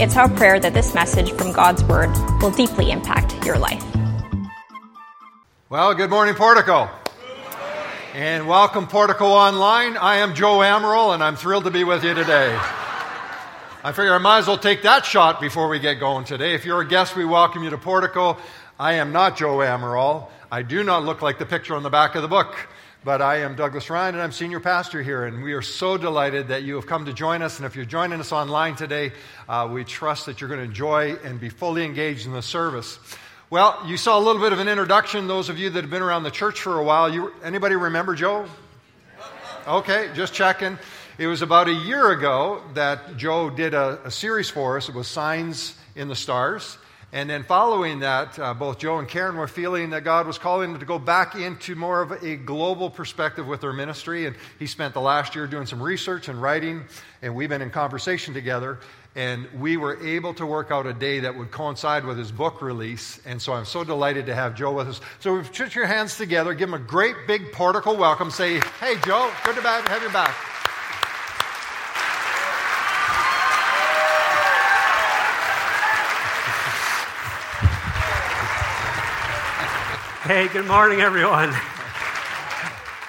It's our prayer that this message from God's Word will deeply impact your life. Well, good morning, Portico. And welcome, Portico Online. I am Joe Amaral, and I'm thrilled to be with you today. I figure I might as well take that shot before we get going today. If you're a guest, we welcome you to Portico. I am not Joe Amaral. I do not look like the picture on the back of the book, but I am Douglas Ryan, and I'm senior pastor here. And we are so delighted that you have come to join us. And if you're joining us online today, uh, we trust that you're going to enjoy and be fully engaged in the service. Well, you saw a little bit of an introduction. Those of you that have been around the church for a while, you, anybody remember Joe? Okay, just checking. It was about a year ago that Joe did a, a series for us. It was Signs in the Stars. And then following that, uh, both Joe and Karen were feeling that God was calling them to go back into more of a global perspective with their ministry. And he spent the last year doing some research and writing, and we've been in conversation together. And we were able to work out a day that would coincide with his book release. And so I'm so delighted to have Joe with us. So we've put your hands together, give him a great big portico welcome. Say, hey, Joe, good to have you back. Hey, good morning, everyone.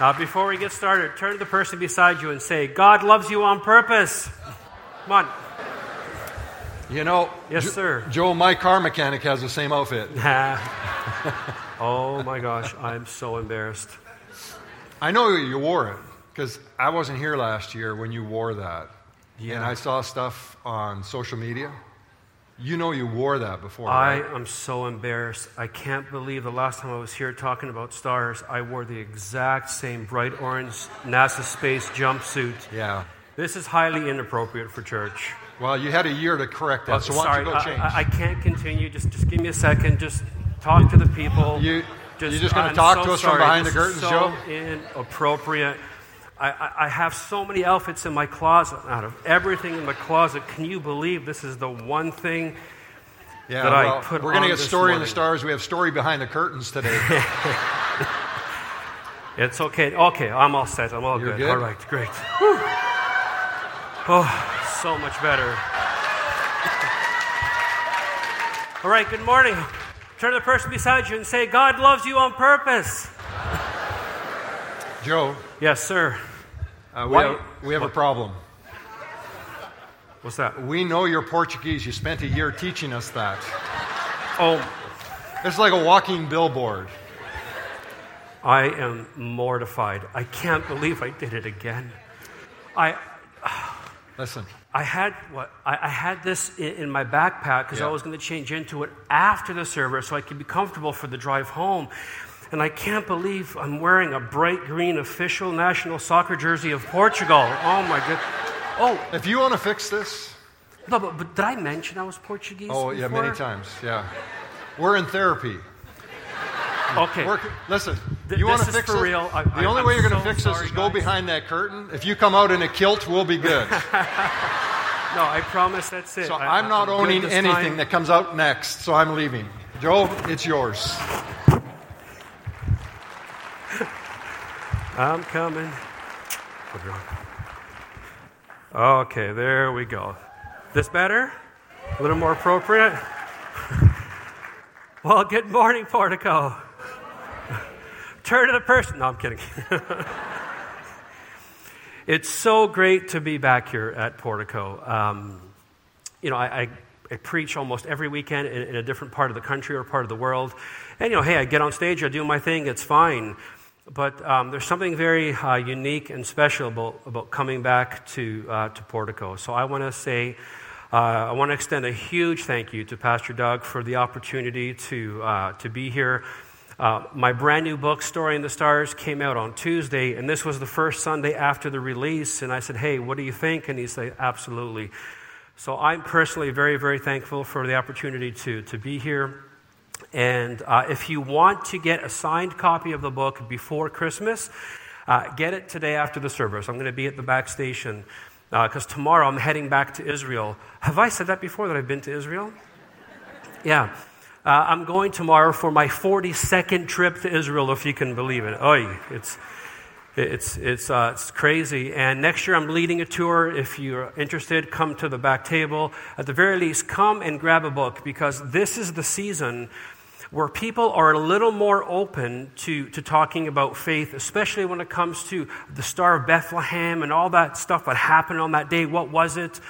Uh, before we get started, turn to the person beside you and say, God loves you on purpose. Come on. You know, yes, jo- sir. Joe, my car mechanic, has the same outfit. oh my gosh, I'm so embarrassed. I know you wore it because I wasn't here last year when you wore that. Yeah. And I saw stuff on social media. You know you wore that before, I right? am so embarrassed. I can't believe the last time I was here talking about stars, I wore the exact same bright orange NASA space jumpsuit. Yeah. This is highly inappropriate for church. Well, you had a year to correct that, oh, so why sorry, don't you go change? I, I, can't continue. Just, just give me a second. Just talk to the people. You, just, you're just going to talk so to us sorry. from behind this the curtains, so Joe? inappropriate. I, I, have so many outfits in my closet. Out of everything in the closet, can you believe this is the one thing yeah, that well, I put We're going to get story morning. in the stars. We have story behind the curtains today. it's okay. Okay, I'm all set. I'm all good. good. All right, great. Whew. Oh, so much better. all right, good morning. Turn to the person beside you and say, God loves you on purpose. Joe. Yes, sir. Uh, we, have, we have a problem. What's that? We know you're Portuguese. You spent a year teaching us that. Oh. It's like a walking billboard. I am mortified. I can't believe I did it again. I. Listen. I had what I, I had this in, in my backpack because yeah. I was going to change into it after the service so I could be comfortable for the drive home. And I can't believe I'm wearing a bright green official national soccer jersey of Portugal. Oh my goodness. Oh. If you want to fix this. No, but, but did I mention I was Portuguese? Oh, before? yeah, many times. Yeah. We're in therapy. Okay. We're, listen, Th- you want to fix for it? real. I, the I, only I'm way you're going so to fix sorry, this is guys. go behind that curtain. If you come out in a kilt, we'll be good. no, I promise that's it. So I, am not I'm owning anything time. that comes out next, so I'm leaving. Joe, it's yours. I'm coming. Okay, there we go. This better? A little more appropriate? well, good morning, Portico. Turn to the person. No, I'm kidding. it's so great to be back here at Portico. Um, you know, I, I, I, preach almost every weekend in, in a different part of the country or part of the world. And, you know, hey, I get on stage, I do my thing, it's fine. But um, there's something very uh, unique and special about, about coming back to, uh, to Portico. So I want to say, uh, I want to extend a huge thank you to Pastor Doug for the opportunity to, uh, to be here. Uh, my brand new book, Story in the Stars, came out on Tuesday, and this was the first Sunday after the release. And I said, Hey, what do you think? And he said, Absolutely. So I'm personally very, very thankful for the opportunity to, to be here. And uh, if you want to get a signed copy of the book before Christmas, uh, get it today after the service. I'm going to be at the back station because uh, tomorrow I'm heading back to Israel. Have I said that before that I've been to Israel? Yeah. Uh, I'm going tomorrow for my 42nd trip to Israel, if you can believe it. Oy, it's, it's, it's, uh, it's crazy. And next year I'm leading a tour. If you're interested, come to the back table. At the very least, come and grab a book because this is the season where people are a little more open to, to talking about faith, especially when it comes to the Star of Bethlehem and all that stuff that happened on that day. What was it?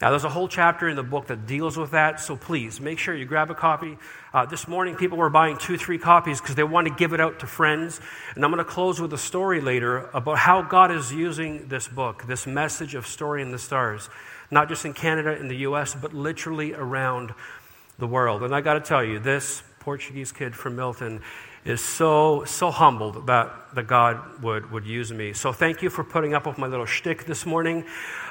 Now, there's a whole chapter in the book that deals with that, so please make sure you grab a copy. Uh, this morning, people were buying two, three copies because they want to give it out to friends. And I'm going to close with a story later about how God is using this book, this message of Story in the Stars, not just in Canada, in the U.S., but literally around the world. And I got to tell you, this Portuguese kid from Milton, is so, so humbled that, that God would, would use me. So thank you for putting up with my little shtick this morning.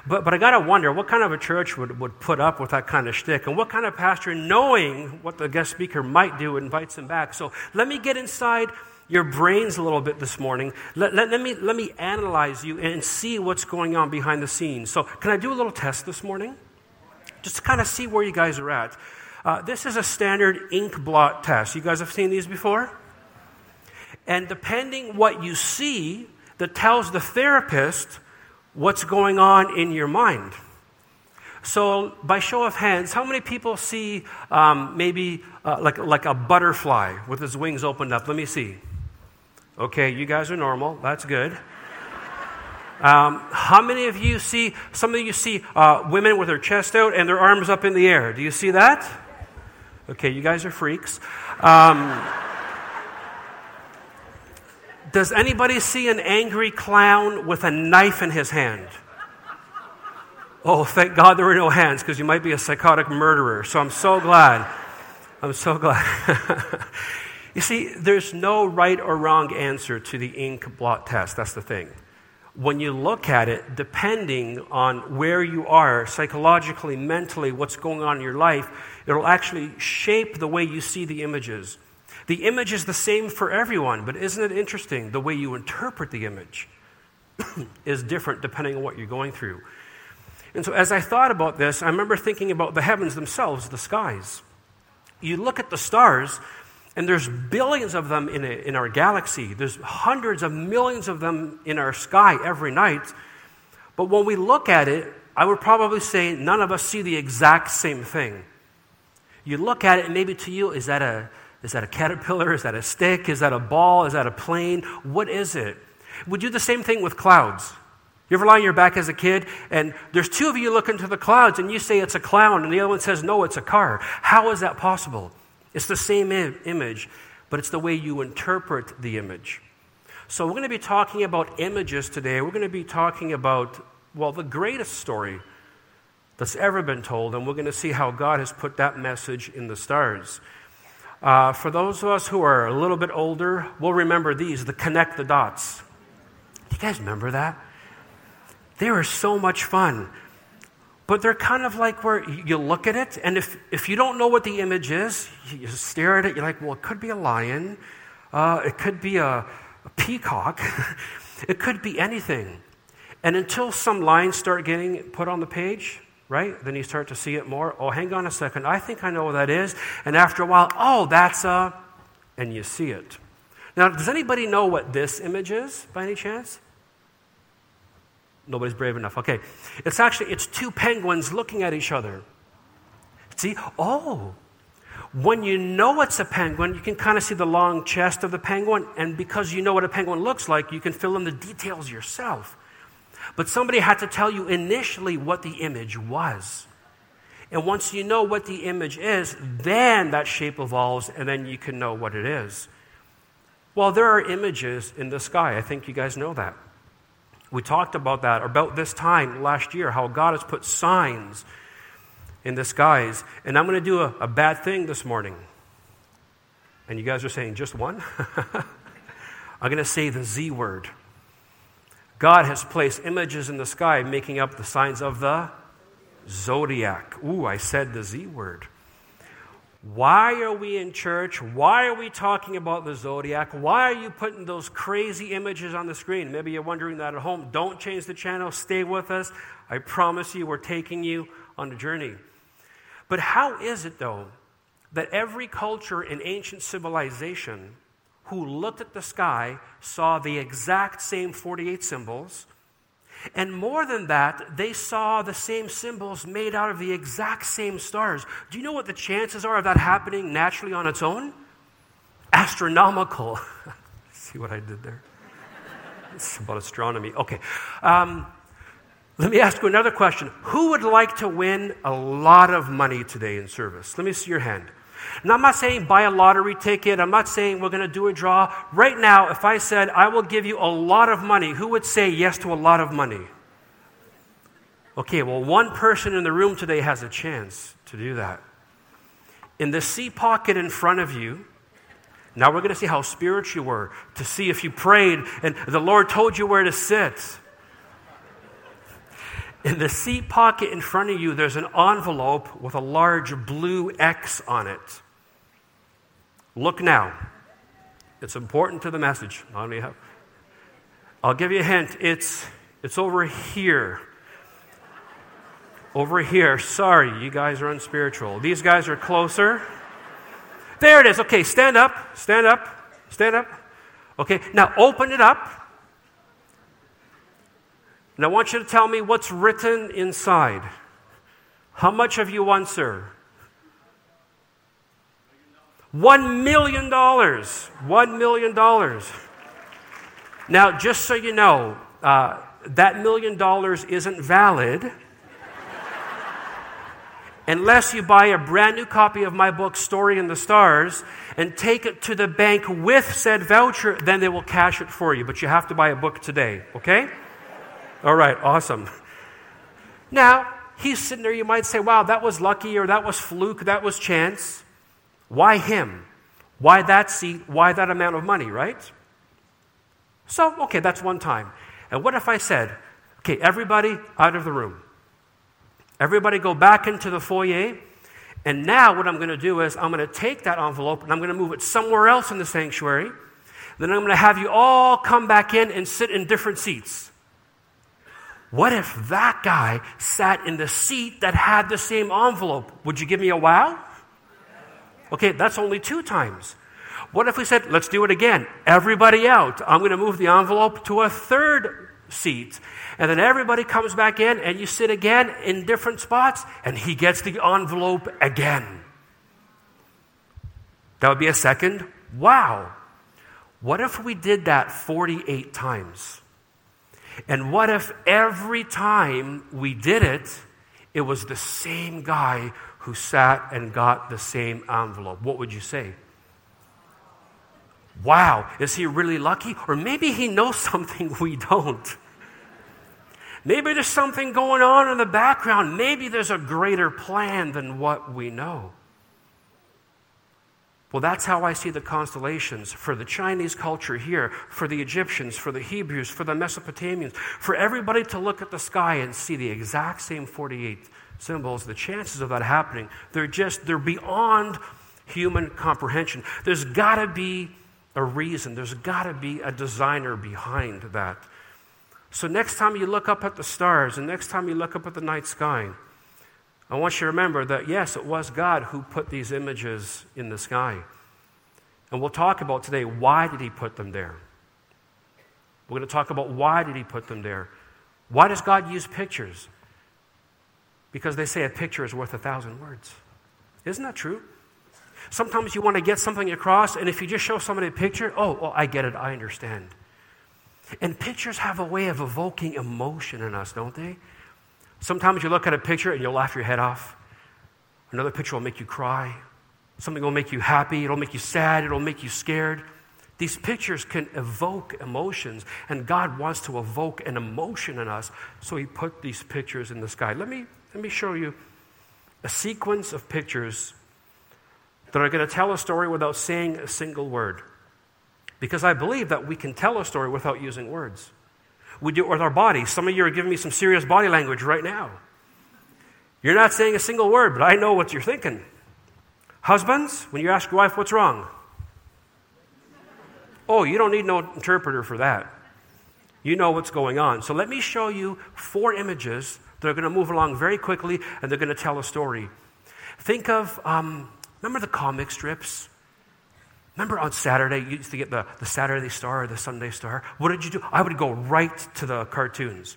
But, but I got to wonder what kind of a church would, would put up with that kind of shtick? And what kind of pastor, knowing what the guest speaker might do, invites him back? So let me get inside your brains a little bit this morning. Let, let, let, me, let me analyze you and see what's going on behind the scenes. So, can I do a little test this morning? Just to kind of see where you guys are at. Uh, this is a standard ink blot test. You guys have seen these before? And depending what you see, that tells the therapist what's going on in your mind. So, by show of hands, how many people see um, maybe uh, like, like a butterfly with its wings opened up? Let me see. Okay, you guys are normal. That's good. Um, how many of you see, some of you see uh, women with their chest out and their arms up in the air? Do you see that? Okay, you guys are freaks. Um, does anybody see an angry clown with a knife in his hand? Oh, thank God there were no hands because you might be a psychotic murderer. So I'm so glad. I'm so glad. you see, there's no right or wrong answer to the ink blot test. That's the thing when you look at it, depending on where you are psychologically, mentally, what's going on in your life, it'll actually shape the way you see the images. The image is the same for everyone, but isn't it interesting? The way you interpret the image is different depending on what you're going through. And so, as I thought about this, I remember thinking about the heavens themselves, the skies. You look at the stars, and there's billions of them in, a, in our galaxy. There's hundreds of millions of them in our sky every night. But when we look at it, I would probably say none of us see the exact same thing. You look at it, and maybe to you, is that a, is that a caterpillar? Is that a stick? Is that a ball? Is that a plane? What is it? We do the same thing with clouds. You ever lie on your back as a kid and there's two of you looking to the clouds and you say it's a clown and the other one says no, it's a car? How is that possible? It's the same Im- image, but it's the way you interpret the image. So, we're going to be talking about images today. We're going to be talking about, well, the greatest story that's ever been told, and we're going to see how God has put that message in the stars. Uh, for those of us who are a little bit older, we'll remember these the connect the dots. Do you guys remember that? They were so much fun. But they're kind of like where you look at it, and if, if you don't know what the image is, you stare at it, you're like, well, it could be a lion, uh, it could be a, a peacock, it could be anything. And until some lines start getting put on the page, right, then you start to see it more. Oh, hang on a second, I think I know what that is. And after a while, oh, that's a, and you see it. Now, does anybody know what this image is by any chance? Nobody's brave enough. Okay. It's actually it's two penguins looking at each other. See? Oh. When you know it's a penguin, you can kind of see the long chest of the penguin, and because you know what a penguin looks like, you can fill in the details yourself. But somebody had to tell you initially what the image was. And once you know what the image is, then that shape evolves, and then you can know what it is. Well, there are images in the sky. I think you guys know that. We talked about that about this time last year, how God has put signs in the skies. And I'm going to do a, a bad thing this morning. And you guys are saying, just one? I'm going to say the Z word. God has placed images in the sky making up the signs of the zodiac. Ooh, I said the Z word. Why are we in church? Why are we talking about the zodiac? Why are you putting those crazy images on the screen? Maybe you're wondering that at home. Don't change the channel. Stay with us. I promise you, we're taking you on a journey. But how is it, though, that every culture in ancient civilization who looked at the sky saw the exact same 48 symbols? And more than that, they saw the same symbols made out of the exact same stars. Do you know what the chances are of that happening naturally on its own? Astronomical. See what I did there? It's about astronomy. Okay. Um, let me ask you another question. Who would like to win a lot of money today in service? Let me see your hand. Now, I'm not saying buy a lottery ticket. I'm not saying we're going to do a draw. Right now, if I said I will give you a lot of money, who would say yes to a lot of money? Okay, well, one person in the room today has a chance to do that. In the seat pocket in front of you, now we're going to see how spiritual you were, to see if you prayed and the Lord told you where to sit. In the seat pocket in front of you, there's an envelope with a large blue X on it. Look now. It's important to the message. I'll give you a hint. It's, it's over here. Over here. Sorry, you guys are unspiritual. These guys are closer. There it is. Okay, stand up. Stand up. Stand up. Okay, now open it up. And I want you to tell me what's written inside. How much have you won, sir? One million dollars. One million dollars. Now, just so you know, uh, that million dollars isn't valid unless you buy a brand new copy of my book, Story in the Stars, and take it to the bank with said voucher, then they will cash it for you. But you have to buy a book today, okay? All right, awesome. Now, he's sitting there, you might say, wow, that was lucky or that was fluke, that was chance. Why him? Why that seat? Why that amount of money, right? So, okay, that's one time. And what if I said, okay, everybody out of the room? Everybody go back into the foyer. And now, what I'm going to do is, I'm going to take that envelope and I'm going to move it somewhere else in the sanctuary. Then I'm going to have you all come back in and sit in different seats. What if that guy sat in the seat that had the same envelope? Would you give me a wow? Okay, that's only two times. What if we said, let's do it again? Everybody out. I'm going to move the envelope to a third seat. And then everybody comes back in, and you sit again in different spots, and he gets the envelope again. That would be a second. Wow. What if we did that 48 times? And what if every time we did it, it was the same guy who sat and got the same envelope? What would you say? Wow, is he really lucky? Or maybe he knows something we don't. Maybe there's something going on in the background. Maybe there's a greater plan than what we know. Well, that's how I see the constellations for the Chinese culture here, for the Egyptians, for the Hebrews, for the Mesopotamians, for everybody to look at the sky and see the exact same 48 symbols. The chances of that happening, they're just, they're beyond human comprehension. There's got to be a reason, there's got to be a designer behind that. So, next time you look up at the stars and next time you look up at the night sky, I want you to remember that, yes, it was God who put these images in the sky. And we'll talk about today why did he put them there? We're going to talk about why did he put them there? Why does God use pictures? Because they say a picture is worth a thousand words. Isn't that true? Sometimes you want to get something across, and if you just show somebody a picture, oh, well, I get it, I understand. And pictures have a way of evoking emotion in us, don't they? Sometimes you look at a picture and you'll laugh your head off. Another picture will make you cry. Something will make you happy. It'll make you sad. It'll make you scared. These pictures can evoke emotions, and God wants to evoke an emotion in us, so He put these pictures in the sky. Let me, let me show you a sequence of pictures that are going to tell a story without saying a single word. Because I believe that we can tell a story without using words. We do it with our bodies. Some of you are giving me some serious body language right now. You're not saying a single word, but I know what you're thinking. Husbands, when you ask your wife, what's wrong? Oh, you don't need no interpreter for that. You know what's going on. So let me show you four images that are going to move along very quickly and they're going to tell a story. Think of, um, remember the comic strips? Remember on Saturday, you used to get the, the Saturday Star or the Sunday Star? What did you do? I would go right to the cartoons.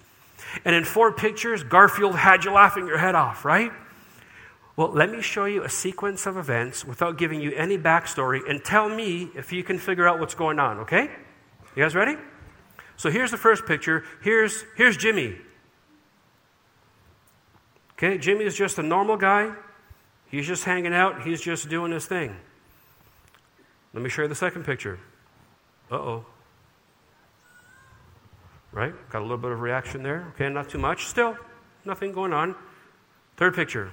And in four pictures, Garfield had you laughing your head off, right? Well, let me show you a sequence of events without giving you any backstory and tell me if you can figure out what's going on, okay? You guys ready? So here's the first picture. Here's, here's Jimmy. Okay, Jimmy is just a normal guy. He's just hanging out, he's just doing his thing. Let me show you the second picture. Uh oh. Right? Got a little bit of reaction there. Okay, not too much. Still, nothing going on. Third picture.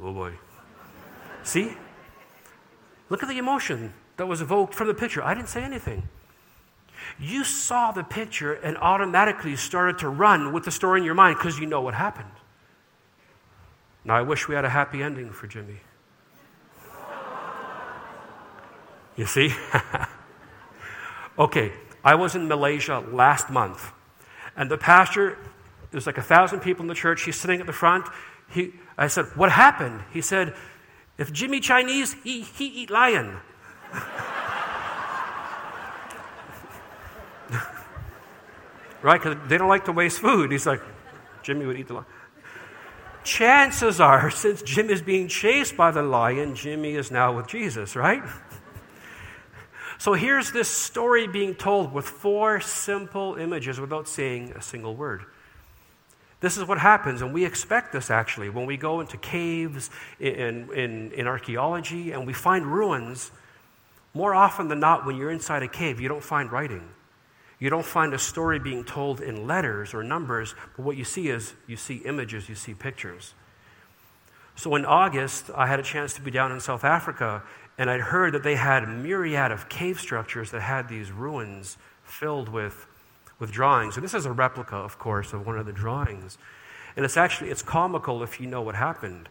Oh boy. See? Look at the emotion that was evoked from the picture. I didn't say anything. You saw the picture and automatically started to run with the story in your mind because you know what happened. Now, I wish we had a happy ending for Jimmy. You see? okay, I was in Malaysia last month, and the pastor, there's like a thousand people in the church. He's sitting at the front. He, I said, What happened? He said, If Jimmy Chinese, he, he eat lion. right? Because they don't like to waste food. He's like, Jimmy would eat the lion. Chances are, since Jim is being chased by the lion, Jimmy is now with Jesus, right? So here's this story being told with four simple images without saying a single word. This is what happens, and we expect this actually when we go into caves in, in, in archaeology and we find ruins. More often than not, when you're inside a cave, you don't find writing. You don't find a story being told in letters or numbers, but what you see is you see images, you see pictures. So in August, I had a chance to be down in South Africa, and I'd heard that they had a myriad of cave structures that had these ruins filled with with drawings. And this is a replica, of course, of one of the drawings. And it's actually, it's comical if you know what happened.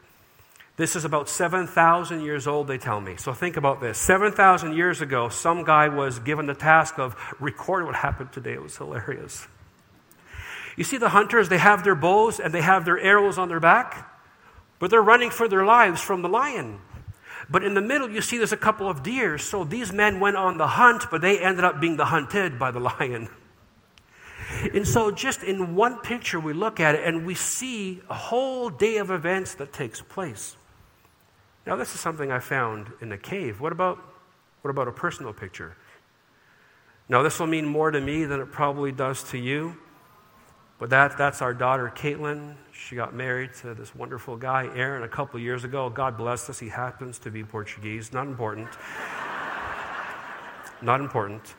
This is about 7,000 years old, they tell me. So think about this. 7,000 years ago, some guy was given the task of recording what happened today. It was hilarious. You see, the hunters, they have their bows and they have their arrows on their back, but they're running for their lives from the lion. But in the middle, you see there's a couple of deer. So these men went on the hunt, but they ended up being the hunted by the lion. And so, just in one picture, we look at it and we see a whole day of events that takes place. Now, this is something I found in the cave. What about, what about a personal picture? Now, this will mean more to me than it probably does to you. But that, that's our daughter, Caitlin. She got married to this wonderful guy, Aaron, a couple years ago. God bless us. He happens to be Portuguese. Not important. Not important.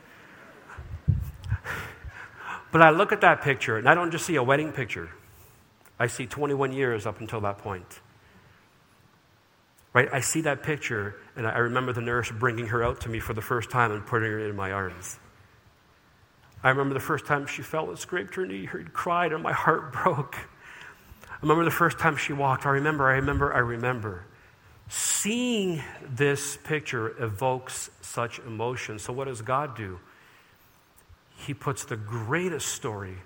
But I look at that picture and I don't just see a wedding picture, I see 21 years up until that point. Right? I see that picture and I remember the nurse bringing her out to me for the first time and putting her in my arms. I remember the first time she fell and scraped her knee, her cried, and my heart broke. Remember the first time she walked. I remember, I remember, I remember. Seeing this picture evokes such emotion. So, what does God do? he puts the greatest story,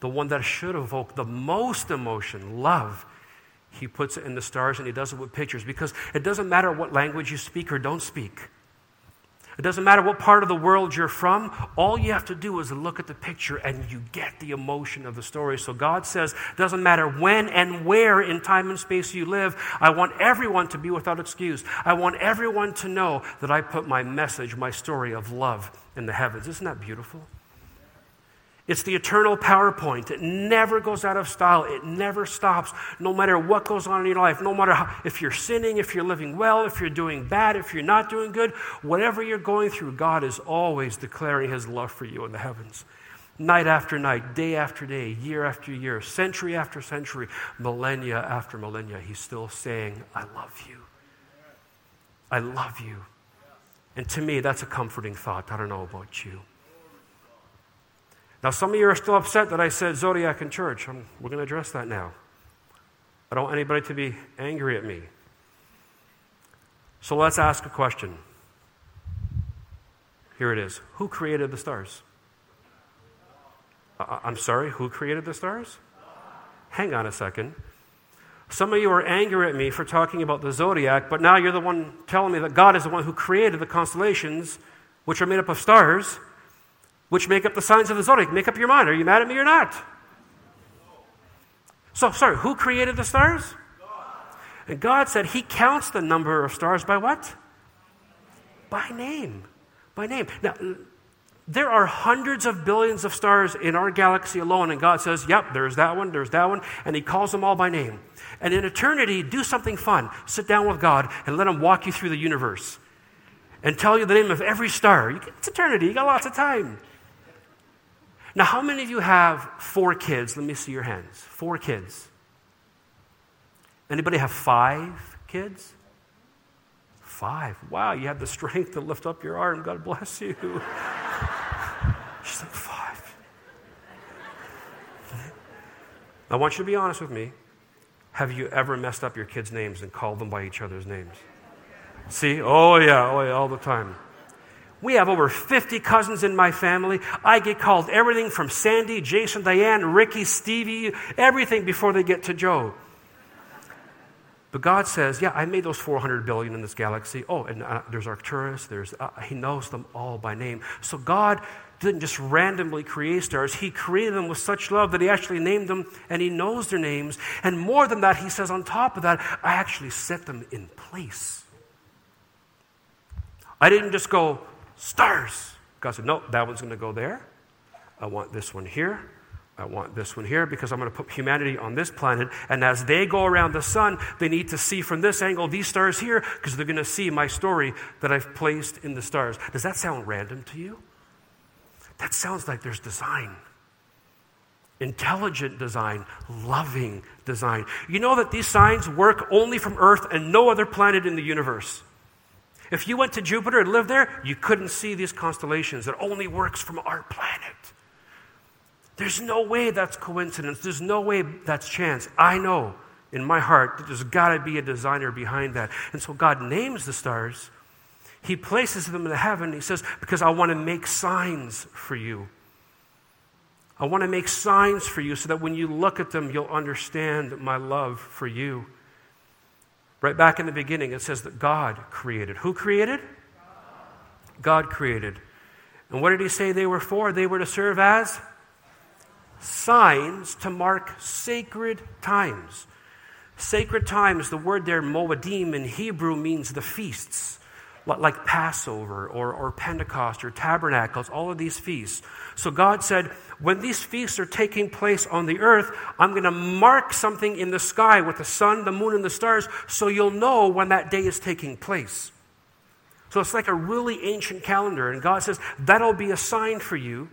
the one that should evoke the most emotion, love, he puts it in the stars and he does it with pictures because it doesn't matter what language you speak or don't speak. It doesn't matter what part of the world you're from, all you have to do is look at the picture and you get the emotion of the story. So God says, doesn't matter when and where in time and space you live, I want everyone to be without excuse. I want everyone to know that I put my message, my story of love in the heavens. Isn't that beautiful? It's the eternal PowerPoint. It never goes out of style. It never stops, no matter what goes on in your life, no matter how, if you're sinning, if you're living well, if you're doing bad, if you're not doing good, whatever you're going through, God is always declaring His love for you in the heavens. Night after night, day after day, year after year, century after century, millennia after millennia, He's still saying, I love you. I love you. And to me, that's a comforting thought. I don't know about you. Now, some of you are still upset that I said zodiac in church. I'm, we're going to address that now. I don't want anybody to be angry at me. So let's ask a question. Here it is Who created the stars? Uh, I'm sorry, who created the stars? Hang on a second. Some of you are angry at me for talking about the zodiac, but now you're the one telling me that God is the one who created the constellations, which are made up of stars, which make up the signs of the zodiac. Make up your mind. Are you mad at me or not? So, sorry, who created the stars? And God said He counts the number of stars by what? By name. By name. Now, there are hundreds of billions of stars in our galaxy alone, and God says, Yep, there's that one, there's that one, and He calls them all by name. And in eternity, do something fun. Sit down with God and let Him walk you through the universe and tell you the name of every star. It's eternity, you got lots of time. Now, how many of you have four kids? Let me see your hands. Four kids. Anybody have five kids? Five. Wow, you have the strength to lift up your arm. God bless you. She's like, five. I want you to be honest with me. Have you ever messed up your kids' names and called them by each other's names? See? Oh, yeah, oh, yeah, all the time. We have over 50 cousins in my family. I get called everything from Sandy, Jason, Diane, Ricky, Stevie, everything before they get to Joe. But God says, yeah, I made those 400 billion in this galaxy. Oh, and uh, there's Arcturus. There's, uh, he knows them all by name. So God didn't just randomly create stars. He created them with such love that he actually named them and he knows their names. And more than that, he says, on top of that, I actually set them in place. I didn't just go, stars. God said, no, that one's going to go there. I want this one here. I want this one here because I'm going to put humanity on this planet. And as they go around the sun, they need to see from this angle these stars here because they're going to see my story that I've placed in the stars. Does that sound random to you? That sounds like there's design. Intelligent design, loving design. You know that these signs work only from Earth and no other planet in the universe. If you went to Jupiter and lived there, you couldn't see these constellations. It only works from our planet. There's no way that's coincidence. There's no way that's chance. I know in my heart that there's got to be a designer behind that. And so God names the stars. He places them in the heaven. He says, Because I want to make signs for you. I want to make signs for you so that when you look at them, you'll understand my love for you. Right back in the beginning, it says that God created. Who created? God created. And what did he say they were for? They were to serve as signs to mark sacred times. Sacred times, the word there, moedim in Hebrew, means the feasts, like Passover or, or Pentecost or Tabernacles, all of these feasts. So God said, when these feasts are taking place on the earth, I'm going to mark something in the sky with the sun, the moon, and the stars so you'll know when that day is taking place. So it's like a really ancient calendar. And God says, that'll be a sign for you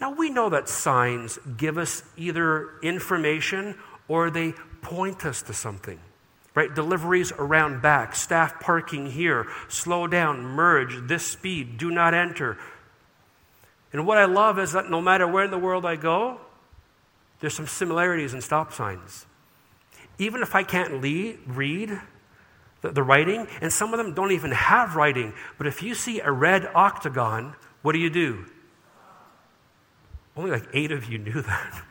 now, we know that signs give us either information or they point us to something, right? Deliveries around back, staff parking here, slow down, merge, this speed, do not enter. And what I love is that no matter where in the world I go, there's some similarities in stop signs. Even if I can't read the, the writing, and some of them don't even have writing, but if you see a red octagon, what do you do? Only like eight of you knew that.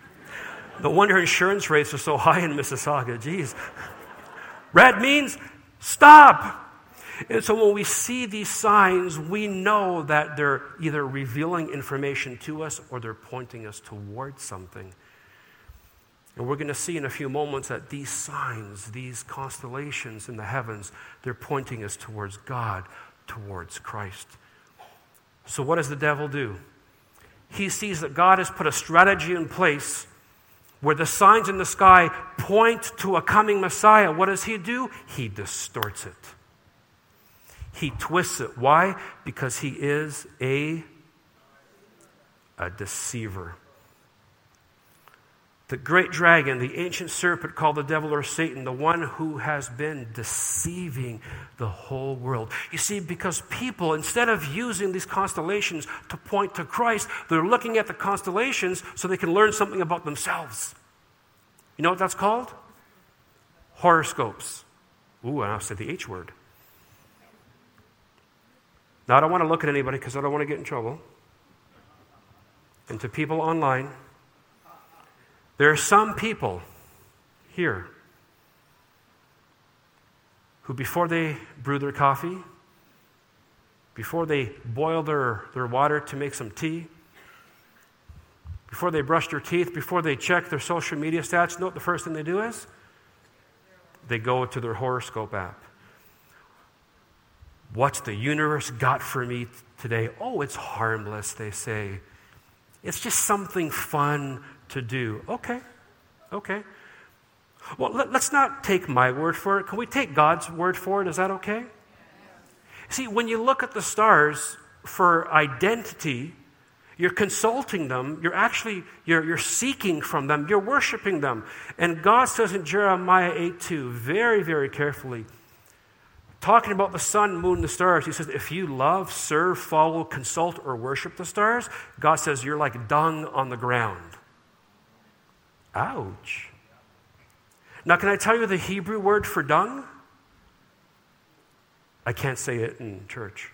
No wonder insurance rates are so high in Mississauga. Jeez. Red means stop. And so when we see these signs, we know that they're either revealing information to us or they're pointing us towards something. And we're going to see in a few moments that these signs, these constellations in the heavens, they're pointing us towards God, towards Christ. So, what does the devil do? he sees that God has put a strategy in place where the signs in the sky point to a coming Messiah. What does he do? He distorts it. He twists it. Why? Because he is a, a deceiver. The great dragon, the ancient serpent called the devil or Satan, the one who has been deceiving the whole world. You see, because people, instead of using these constellations to point to Christ, they're looking at the constellations so they can learn something about themselves. You know what that's called? Horoscopes. Ooh, I said the H word. Now, I don't want to look at anybody because I don't want to get in trouble. And to people online, there are some people here who, before they brew their coffee, before they boil their, their water to make some tea, before they brush their teeth, before they check their social media stats, what the first thing they do is? They go to their horoscope app. What's the universe got for me today? Oh, it's harmless, they say. It's just something fun to do. Okay, okay. Well, let, us not take my word for it. Can we take God's word for it? Is that okay? See, when you look at the stars for identity, you're consulting them. You're actually you're, you're seeking from them. You're worshiping them. And God says in Jeremiah 8 2, very, very carefully, talking about the sun, moon, the stars, he says, if you love, serve, follow, consult, or worship the stars, God says you're like dung on the ground. Ouch. Now, can I tell you the Hebrew word for dung? I can't say it in church.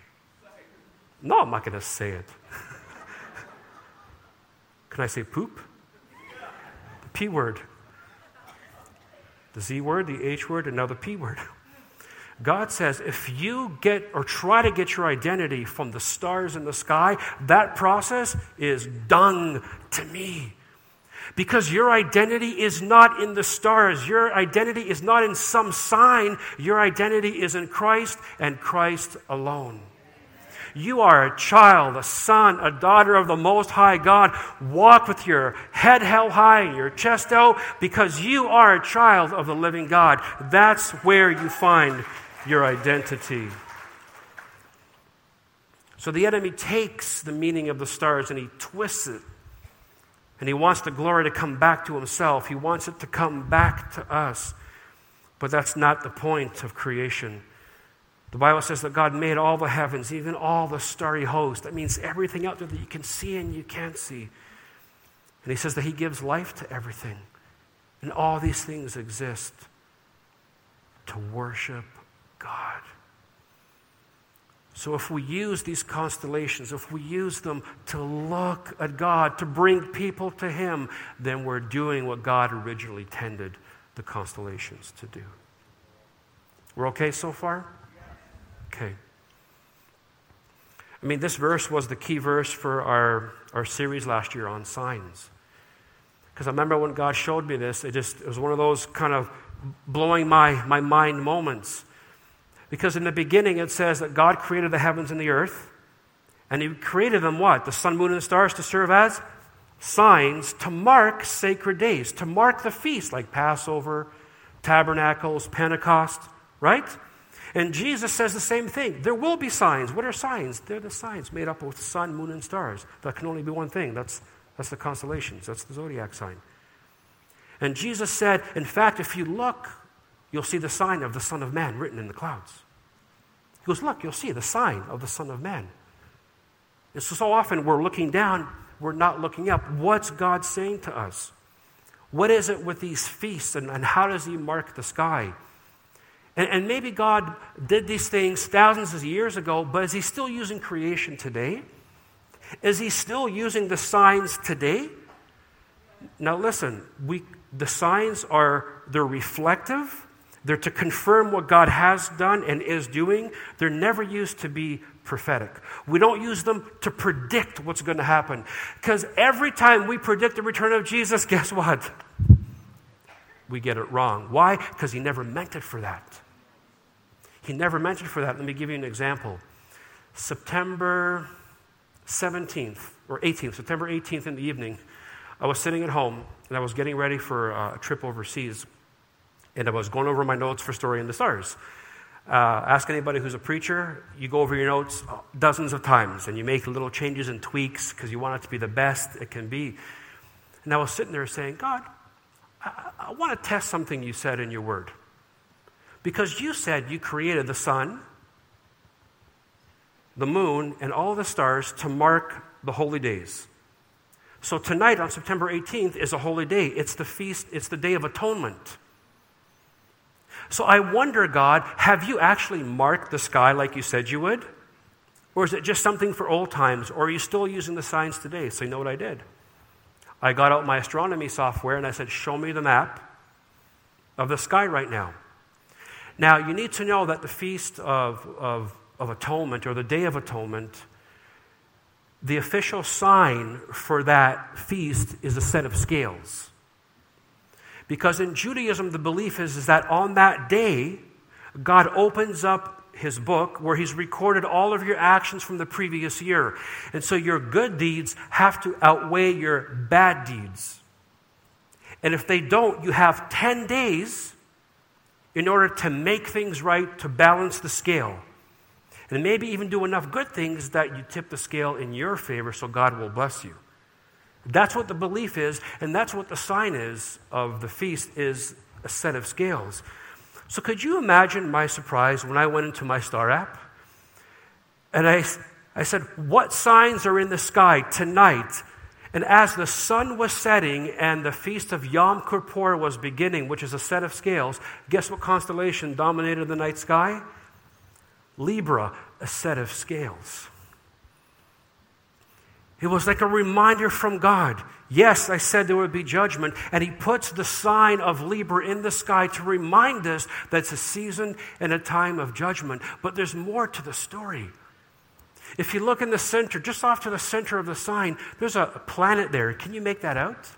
No, I'm not going to say it. can I say poop? The P word. The Z word, the H word, and now the P word. God says if you get or try to get your identity from the stars in the sky, that process is dung to me. Because your identity is not in the stars. Your identity is not in some sign. Your identity is in Christ and Christ alone. You are a child, a son, a daughter of the Most High God. Walk with your head held high and your chest out because you are a child of the living God. That's where you find your identity. So the enemy takes the meaning of the stars and he twists it. And he wants the glory to come back to himself. He wants it to come back to us. But that's not the point of creation. The Bible says that God made all the heavens, even all the starry host. That means everything out there that you can see and you can't see. And he says that he gives life to everything. And all these things exist to worship God. So, if we use these constellations, if we use them to look at God, to bring people to Him, then we're doing what God originally tended the constellations to do. We're okay so far? Okay. I mean, this verse was the key verse for our, our series last year on signs. Because I remember when God showed me this, it just it was one of those kind of blowing my, my mind moments. Because in the beginning it says that God created the heavens and the earth. And He created them what? The sun, moon, and stars to serve as signs to mark sacred days, to mark the feast like Passover, Tabernacles, Pentecost, right? And Jesus says the same thing. There will be signs. What are signs? They're the signs made up of sun, moon, and stars. That can only be one thing. That's, that's the constellations. That's the zodiac sign. And Jesus said, in fact, if you look you'll see the sign of the Son of Man written in the clouds. He goes, Look, you'll see the sign of the Son of Man. And so, so often we're looking down, we're not looking up. What's God saying to us? What is it with these feasts, and, and how does He mark the sky? And, and maybe God did these things thousands of years ago, but is He still using creation today? Is He still using the signs today? Now, listen, we, the signs are, they're reflective they're to confirm what God has done and is doing. They're never used to be prophetic. We don't use them to predict what's going to happen. Because every time we predict the return of Jesus, guess what? We get it wrong. Why? Because he never meant it for that. He never meant it for that. Let me give you an example. September 17th or 18th, September 18th in the evening, I was sitting at home and I was getting ready for uh, a trip overseas and I was going over my notes for Story in the Stars. Uh, ask anybody who's a preacher, you go over your notes dozens of times and you make little changes and tweaks because you want it to be the best it can be. And I was sitting there saying, God, I, I want to test something you said in your word. Because you said you created the sun, the moon, and all the stars to mark the holy days. So tonight on September 18th is a holy day. It's the feast, it's the day of atonement. So I wonder, God, have you actually marked the sky like you said you would? Or is it just something for old times? Or are you still using the signs today? So, you know what I did? I got out my astronomy software and I said, Show me the map of the sky right now. Now, you need to know that the Feast of, of, of Atonement or the Day of Atonement, the official sign for that feast is a set of scales. Because in Judaism, the belief is, is that on that day, God opens up his book where he's recorded all of your actions from the previous year. And so your good deeds have to outweigh your bad deeds. And if they don't, you have 10 days in order to make things right, to balance the scale. And maybe even do enough good things that you tip the scale in your favor so God will bless you. That's what the belief is, and that's what the sign is of the feast is a set of scales. So, could you imagine my surprise when I went into my star app? And I, I said, What signs are in the sky tonight? And as the sun was setting and the feast of Yom Kippur was beginning, which is a set of scales, guess what constellation dominated the night sky? Libra, a set of scales. It was like a reminder from God Yes, I said there would be judgment. And he puts the sign of Libra in the sky to remind us that it's a season and a time of judgment. But there's more to the story. If you look in the center, just off to the center of the sign, there's a planet there. Can you make that out?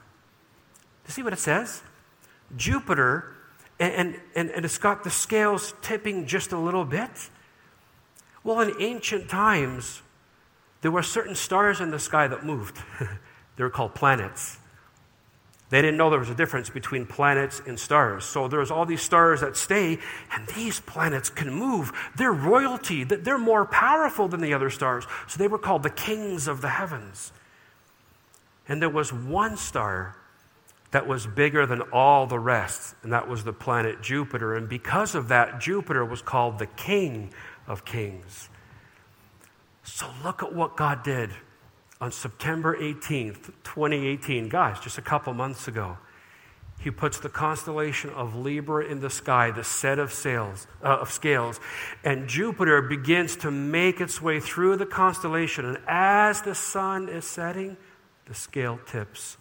You see what it says? Jupiter, and, and, and it's got the scales tipping just a little bit. Well, in ancient times, there were certain stars in the sky that moved. They were called planets. They didn't know there was a difference between planets and stars. So there's all these stars that stay, and these planets can move. They're royalty, they're more powerful than the other stars. So they were called the kings of the heavens. And there was one star that was bigger than all the rest, and that was the planet Jupiter. And because of that, Jupiter was called the king of kings. So look at what God did on September 18th, 2018, guys, just a couple months ago, he puts the constellation of Libra in the sky, the set of, sails, uh, of scales, and Jupiter begins to make its way through the constellation. And as the sun is setting, the scale tips.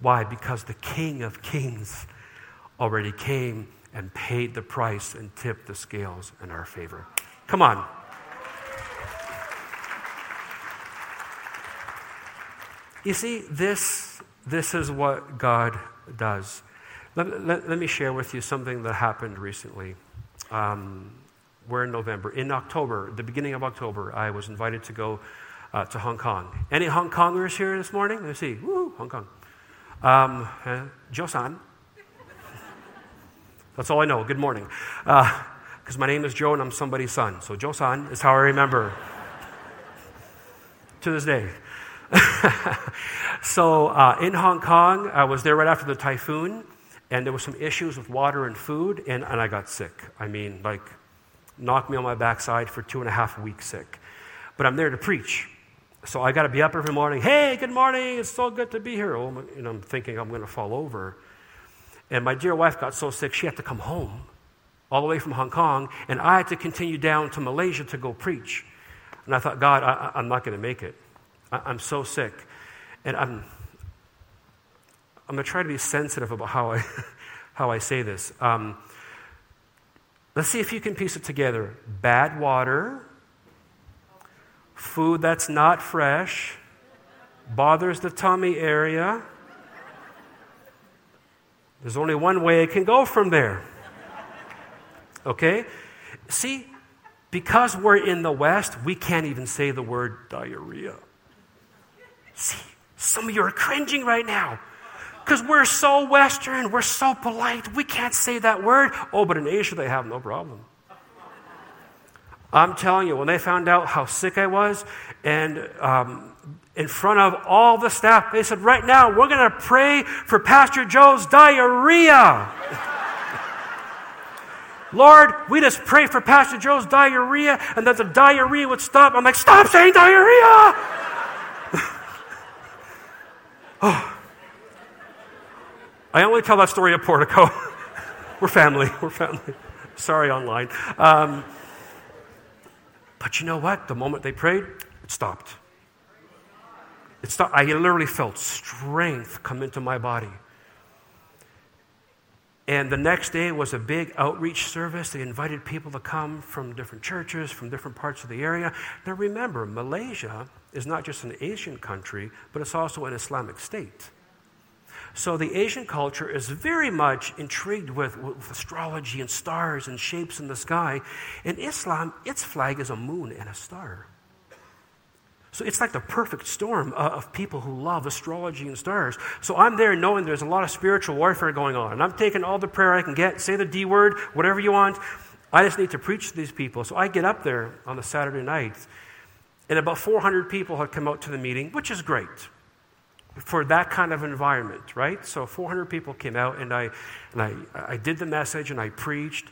Why? Because the King of Kings already came and paid the price and tipped the scales in our favor. Come on. You see, this, this is what God does. Let, let, let me share with you something that happened recently. Um, we're in November. In October, the beginning of October, I was invited to go uh, to Hong Kong. Any Hong Kongers here this morning? Let me see. Woo, Hong Kong. Um, uh, Joe-san. That's all I know. Good morning. Because uh, my name is Joe and I'm somebody's son. So Joe-san is how I remember to this day. so uh, in Hong Kong, I was there right after the typhoon, and there were some issues with water and food, and, and I got sick. I mean, like, knocked me on my backside for two and a half weeks sick. But I'm there to preach. So I got to be up every morning. Hey, good morning. It's so good to be here. Oh, know, I'm thinking I'm going to fall over. And my dear wife got so sick, she had to come home all the way from Hong Kong, and I had to continue down to Malaysia to go preach. And I thought, God, I, I'm not going to make it. I'm so sick. And I'm, I'm going to try to be sensitive about how I, how I say this. Um, let's see if you can piece it together. Bad water, food that's not fresh, bothers the tummy area. There's only one way it can go from there. Okay? See, because we're in the West, we can't even say the word diarrhea. See, some of you are cringing right now because we're so Western, we're so polite, we can't say that word. Oh, but in Asia, they have no problem. I'm telling you, when they found out how sick I was, and um, in front of all the staff, they said, Right now, we're going to pray for Pastor Joe's diarrhea. Lord, we just pray for Pastor Joe's diarrhea and that the diarrhea would stop. I'm like, Stop saying diarrhea! Oh. I only tell that story at Portico. We're family. We're family. Sorry, online. Um, But you know what? The moment they prayed, it stopped. It stopped. I literally felt strength come into my body. And the next day was a big outreach service. They invited people to come from different churches, from different parts of the area. Now remember, Malaysia is not just an Asian country, but it's also an Islamic state. So the Asian culture is very much intrigued with, with, astrology and stars and shapes in the sky. In Islam, its flag is a moon and a star. So it's like the perfect storm uh, of people who love astrology and stars. So I'm there knowing there's a lot of spiritual warfare going on. And I'm taking all the prayer I can get, say the D word, whatever you want. I just need to preach to these people. So I get up there on the Saturday night, and about 400 people had come out to the meeting, which is great for that kind of environment, right? So 400 people came out, and I, and I, I did the message and I preached.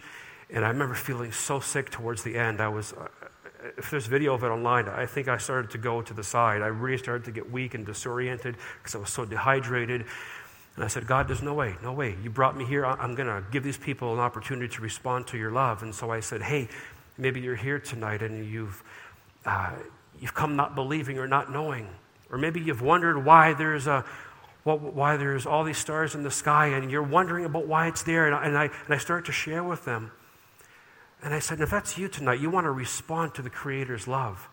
And I remember feeling so sick towards the end. I was, uh, if there's video of it online, I think I started to go to the side. I really started to get weak and disoriented because I was so dehydrated. And I said, God, there's no way, no way. You brought me here. I'm going to give these people an opportunity to respond to your love. And so I said, hey, maybe you're here tonight and you've, uh, you've come not believing or not knowing. Or maybe you've wondered why there's a, why there's all these stars in the sky and you're wondering about why it's there. And I, and I, and I start to share with them. And I said, if that's you tonight, you want to respond to the Creator's love.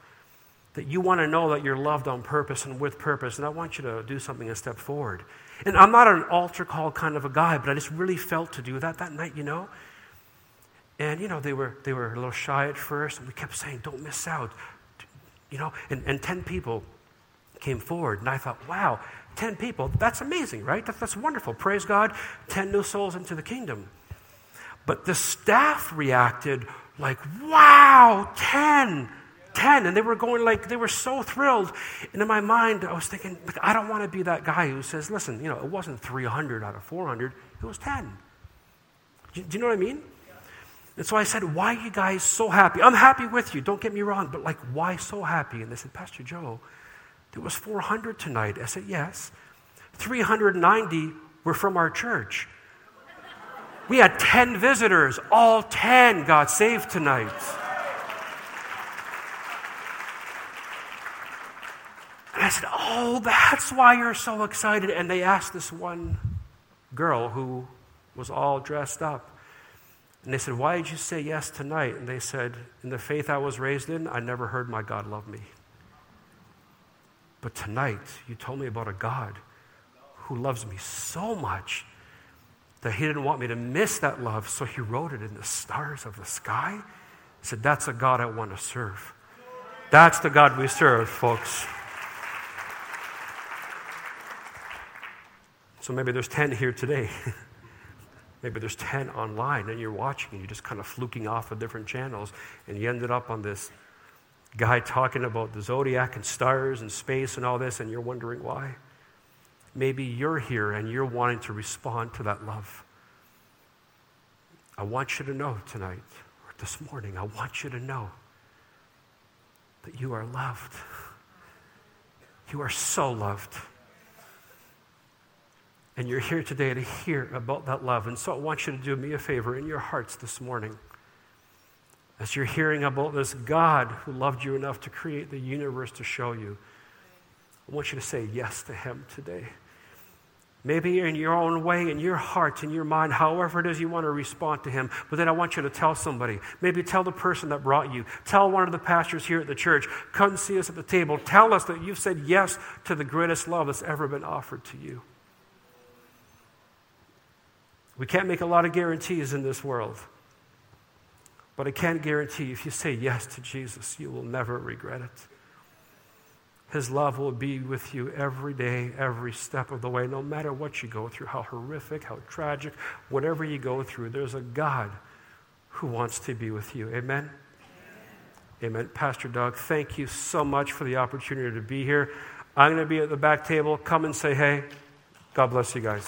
That you want to know that you're loved on purpose and with purpose. And I want you to do something and step forward. And I'm not an altar call kind of a guy, but I just really felt to do that that night, you know. And, you know, they were, they were a little shy at first, and we kept saying, don't miss out. You know, and, and 10 people came forward, and I thought, wow, 10 people, that's amazing, right? That, that's wonderful. Praise God, 10 new souls into the kingdom. But the staff reacted like, wow, 10, 10. And they were going like, they were so thrilled. And in my mind, I was thinking, I don't want to be that guy who says, listen, you know, it wasn't 300 out of 400, it was 10. Do you know what I mean? And so I said, Why are you guys so happy? I'm happy with you, don't get me wrong, but like, why so happy? And they said, Pastor Joe, there was 400 tonight. I said, Yes. 390 were from our church. We had 10 visitors. All 10 got saved tonight. And I said, Oh, that's why you're so excited. And they asked this one girl who was all dressed up. And they said, Why did you say yes tonight? And they said, In the faith I was raised in, I never heard my God love me. But tonight, you told me about a God who loves me so much that he didn't want me to miss that love, so he wrote it in the stars of the sky. He said, That's a God I want to serve. That's the God we serve, folks. So maybe there's 10 here today. maybe there's 10 online and you're watching and you're just kind of fluking off of different channels and you ended up on this guy talking about the zodiac and stars and space and all this and you're wondering why. Maybe you're here and you're wanting to respond to that love. I want you to know tonight, or this morning, I want you to know that you are loved. You are so loved. And you're here today to hear about that love. And so I want you to do me a favor in your hearts this morning. As you're hearing about this God who loved you enough to create the universe to show you, I want you to say yes to Him today. Maybe in your own way, in your heart, in your mind, however it is you want to respond to Him. But then I want you to tell somebody. Maybe tell the person that brought you. Tell one of the pastors here at the church. Come see us at the table. Tell us that you've said yes to the greatest love that's ever been offered to you. We can't make a lot of guarantees in this world. But I can guarantee if you say yes to Jesus, you will never regret it. His love will be with you every day, every step of the way, no matter what you go through, how horrific, how tragic, whatever you go through. There's a God who wants to be with you. Amen? Amen. Amen. Pastor Doug, thank you so much for the opportunity to be here. I'm going to be at the back table. Come and say hey. God bless you guys.